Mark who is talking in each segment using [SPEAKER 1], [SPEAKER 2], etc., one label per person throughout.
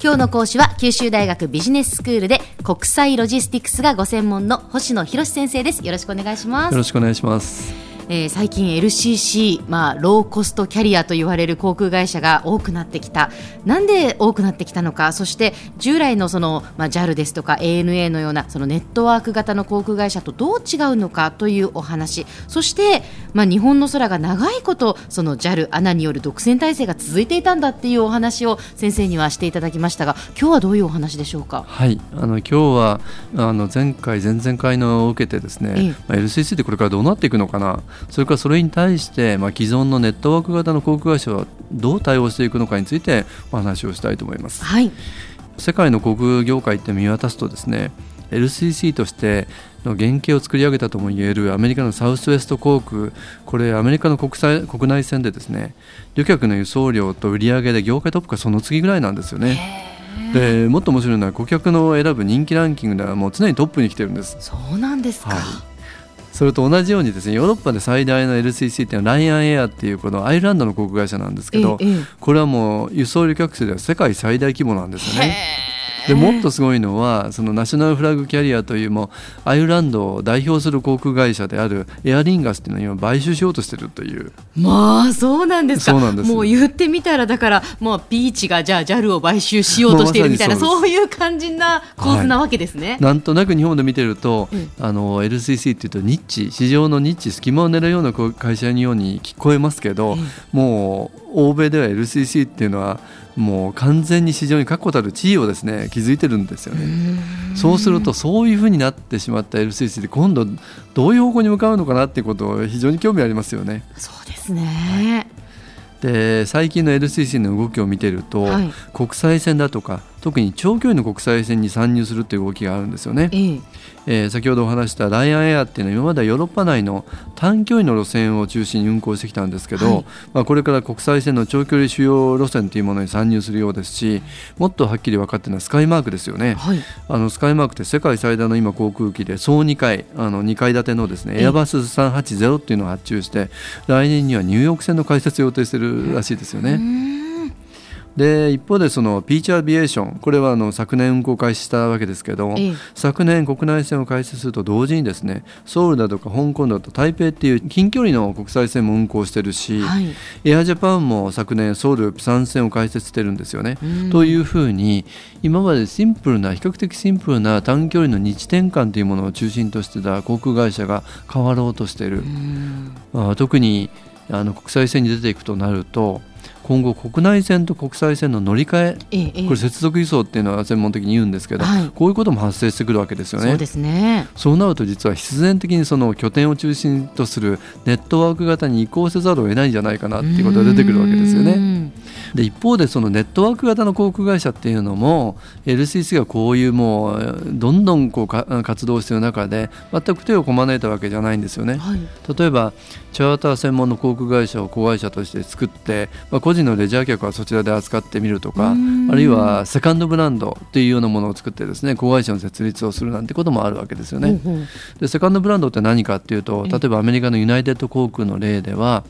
[SPEAKER 1] 今日の講師は九州大学ビジネススクールで国際ロジスティクスがご専門の星野博先生です。よろしくお願いします。
[SPEAKER 2] よろしくお願いします。
[SPEAKER 1] えー、最近 LCC、まあ、ローコストキャリアと言われる航空会社が多くなってきた。なんで多くなってきたのか？そして従来のその、まあ、JAL ですとか ANA のようなそのネットワーク型の航空会社とどう違うのか？というお話。そして、まあ、日本の空が長いことその JAL、ANA による独占体制が続いていたんだっていうお話を先生にはしていただきましたが今日はどういうお話でしょうか？
[SPEAKER 2] はい。あの今日はあの前回前々回のを受けてですね、ええ、まあ、LCC ってこれからどうなっていくのかな？それからそれに対して、まあ、既存のネットワーク型の航空会社はどう対応していくのかについてお話をしたいと思います。
[SPEAKER 1] はい、
[SPEAKER 2] 世界の航空業界って見渡すとですね LCC としての原型を作り上げたともいえるアメリカのサウスウエスト航空これアメリカの国際国内線でですね旅客の輸送量と売上で業界トップがその次ぐらいなんですよね。でもっと面白いのは顧客の選ぶ人気ランキングではもう常にトップに来てるんです。
[SPEAKER 1] そうなんですか、はい、
[SPEAKER 2] それと同じようにですねヨーロッパで最大の LCC っていうのはライアンエアっていうこのアイルランドの航空会社なんですけど、これはもう輸送旅客数では世界最大規模なんですよね。でもっとすごいのはそのナショナルフラッグキャリアというもアイルランドを代表する航空会社であるエアリンガスっていうのを今買収しようとしてるという。
[SPEAKER 1] まあそうなんですか。
[SPEAKER 2] そうなんです
[SPEAKER 1] もう言ってみたらだからもうピーチがじゃあ JAL を買収しようとしているみたいな、ま、そういう肝心な構図なわけですね、はい、
[SPEAKER 2] なんとなく日本で見てると、うん、あの LCC っていうとニッチ市場のニッチ隙間を狙うような会社のように聞こえますけど、うん、もう欧米では LCC っていうのはもう完全に市場に確固たる地位をですね築いてるんですよね。そうするとそういうふうになってしまった LCC で今度どういう方向に向かうのかなっていうことを非常に興味ありますよね。
[SPEAKER 1] そうですね、
[SPEAKER 2] で最近の LCC の動きを見てると、はい、国際線だとか特に長距離の国際線に参入するという動きがあるんですよね。えー、えー、先ほどお話したライアンエアっていうのは今まではヨーロッパ内の短距離の路線を中心に運航してきたんですけど、はい、まあ、これから国際線の長距離主要路線というものに参入するようですしもっとはっきり分かっているのはスカイマークですよね。はい、あのスカイマークって世界最大の今航空機で総2階あの2階建てのですねエアバス380っていうのを発注して来年にはニューヨーク線の開設を予定しているらしいですよね。で一方でそのピーチアビエーションこれはあの昨年運行開始したわけですけど、ええ、昨年国内線を開設すると同時にですねソウルだとか香港だと台北っていう近距離の国際線も運行してるし、はい、エアジャパンも昨年ソウルプサン線を開設してるんですよね。というふうに今までシンプルな比較的シンプルな短距離の日転換というものを中心としてた航空会社が変わろうとしている。あ特にあの国際線に出ていくとなると今後国内線と国際線の乗り換え、ええ、これ接続輸送っていうのは専門的に言うんですけど、はい、こういうことも発生してくるわけですよね。
[SPEAKER 1] そうですね
[SPEAKER 2] そうなると実は必然的にその拠点を中心とするネットワーク型に移行せざるを得ないんじゃないかなっていうことが出てくるわけですよね。で一方でそのネットワーク型の航空会社っていうのも LCC がこういうもうどんどんこう活動している中で全く手をこまねいたわけじゃないんですよね。はい、例えばチャーター専門の航空会社を子会社として作って、まあ、個人のレジャー客はそちらで扱ってみるとかあるいはセカンドブランドっていうようなものを作ってですね子会社の設立をするなんてこともあるわけですよね。でセカンドブランドって何かっていうと例えばアメリカのユナイテッド航空の例では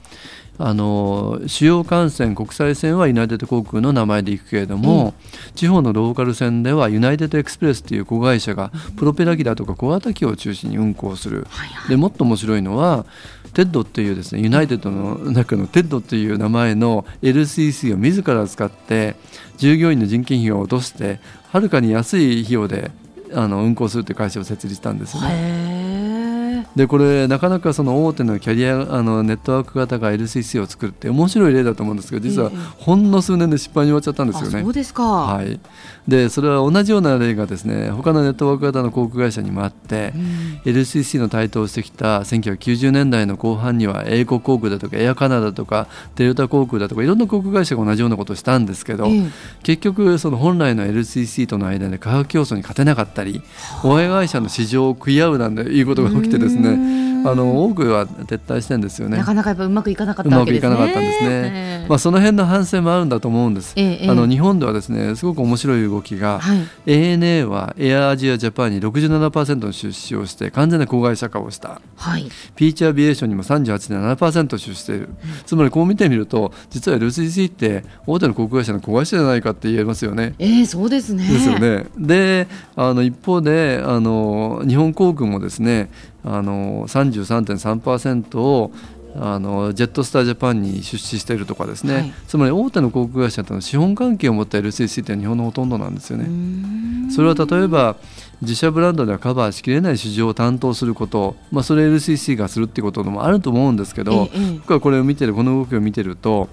[SPEAKER 2] あの主要幹線国際線はユナイテッド航空の名前で行くけれども、うん、地方のローカル線では United Express という子会社がプロペラ機だとか小型機を中心に運行する、はいはい、でもっと面白いのはテッドっていうですねユナイテッドの中のテッドっていう名前の LCC を自ら使って従業員の人件費を落としてはるかに安い費用であの運行するという会社を設立したんですね。でこれなかなかその大手のキャリアあのネットワーク型が LCC を作るって面白い例だと思うんですけど実はほんの数年で失敗に終わっちゃったんですよね。
[SPEAKER 1] そうですか、
[SPEAKER 2] はい、でそれは同じような例がですね他のネットワーク型の航空会社にもあって、うん、LCC の台頭してきた1990年代の後半には英国航空だとかエアカナダとかデルタ航空だとかいろんな航空会社が同じようなことをしたんですけど、うん、結局その本来の LCC との間で価格競争に勝てなかったり親会社の市場を食い合うなんていうことが起きてですねね。あの多くは撤退してんですよね。
[SPEAKER 1] なかなかやっぱうまくいかなかった
[SPEAKER 2] うまくいかなかったんですね、えー、まあ、その辺の反省もあるんだと思うんです、えー、あの日本ではですねすごく面白い動きが、はい、ANA はエアアジアジャパンに67%の出資をして完全な子会社化をした、はい、ピーチアビエーションにも38.7%出資している、うん、つまりこう見てみると実は LCC って大手の航空会社の子会社じゃないかって言えますよね。
[SPEAKER 1] えー、そうですね。
[SPEAKER 2] ですよね。であの一方であの日本航空もですねあの33.3%をあのジェットスター・ジャパンに出資しているとかですね、はい、つまり大手の航空会社とのは資本関係を持った LCC というのは日本のほとんどなんですよね。それは例えば自社ブランドではカバーしきれない市場を担当すること、まあ、それ LCC がするっていうこともあると思うんですけど、ええ、僕はこれを見てるこの動きを見てると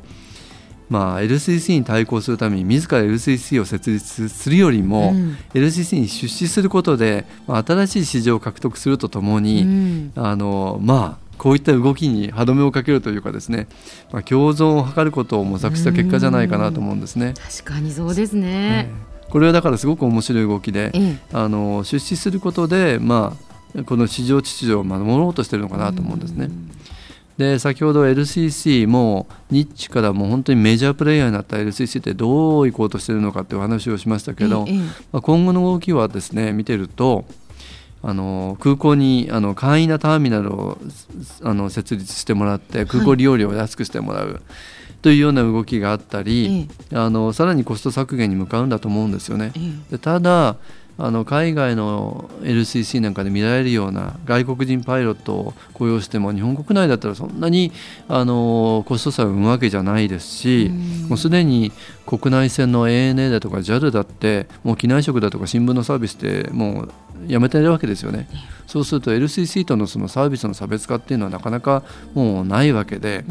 [SPEAKER 2] まあ、LCC に対抗するために自ら LCC を設立するよりも、うん、LCC に出資することで、まあ、新しい市場を獲得するとともに、うん、あのまあこういった動きに歯止めをかけるというかですね、まあ、共存を図ることを模索した結果じゃないかなと思うんですね。
[SPEAKER 1] 確かにそうですね、
[SPEAKER 2] これはだからすごく面白い動きで、あの出資することで、まあ、この市場秩序を守ろうとしているのかなと思うんですね。で先ほど LCC もニッチからもう本当にメジャープレイヤーになった LCC ってどういこうとしているのかっていう話をしましたけど、まあ、今後の動きはですね見てるとあの空港にあの簡易なターミナルをあの設立してもらって空港利用料を安くしてもらう。はいというような動きがあったり、あのさらにコスト削減に向かうんだと思うんですよね。でただあの海外の LCC なんかで見られるような外国人パイロットを雇用しても日本国内だったらそんなにあのコスト差を生むわけじゃないですしもうすでに国内線の ANA だとか JAL だってもう機内食だとか新聞のサービスってもうやめてるわけですよね。そうすると LCC とのそのサービスの差別化っていうのはなかなかもうないわけで、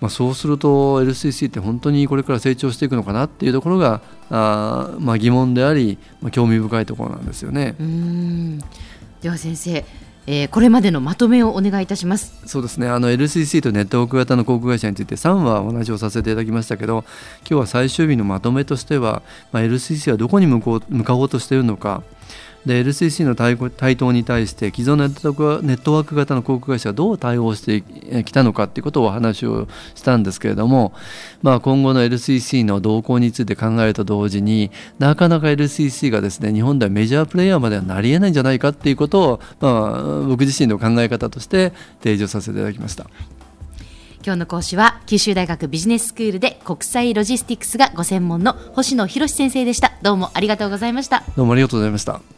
[SPEAKER 2] まあ、そうすると LCC って本当にこれから成長していくのかなっていうところがあ、まあ、疑問であり、まあ、興味深いところなんですよね。
[SPEAKER 1] では先生えー、これまでのまとめをお願いいたします。
[SPEAKER 2] そうですね。あの LCC とネットワーク型の航空会社について3話お話をさせていただきましたけど今日は最終日のまとめとしては、まあ、LCC はどこに向こう向かおうとしているのかで LCC の台頭に対して既存のネットワーク型の航空会社はどう対応してきたのかということをお話をしたんですけれども、まあ、今後の LCC の動向について考えると同時になかなか LCC がですね日本ではメジャープレイヤーまではなりえないんじゃないかっていうことを、まあ、僕自身の考え方として提示させていただきました。
[SPEAKER 1] 今日の講師は九州大学ビジネススクールで国際ロジスティクスがご専門の星野博先生でした。どうもありがとうございました。
[SPEAKER 2] どうもありがとうございました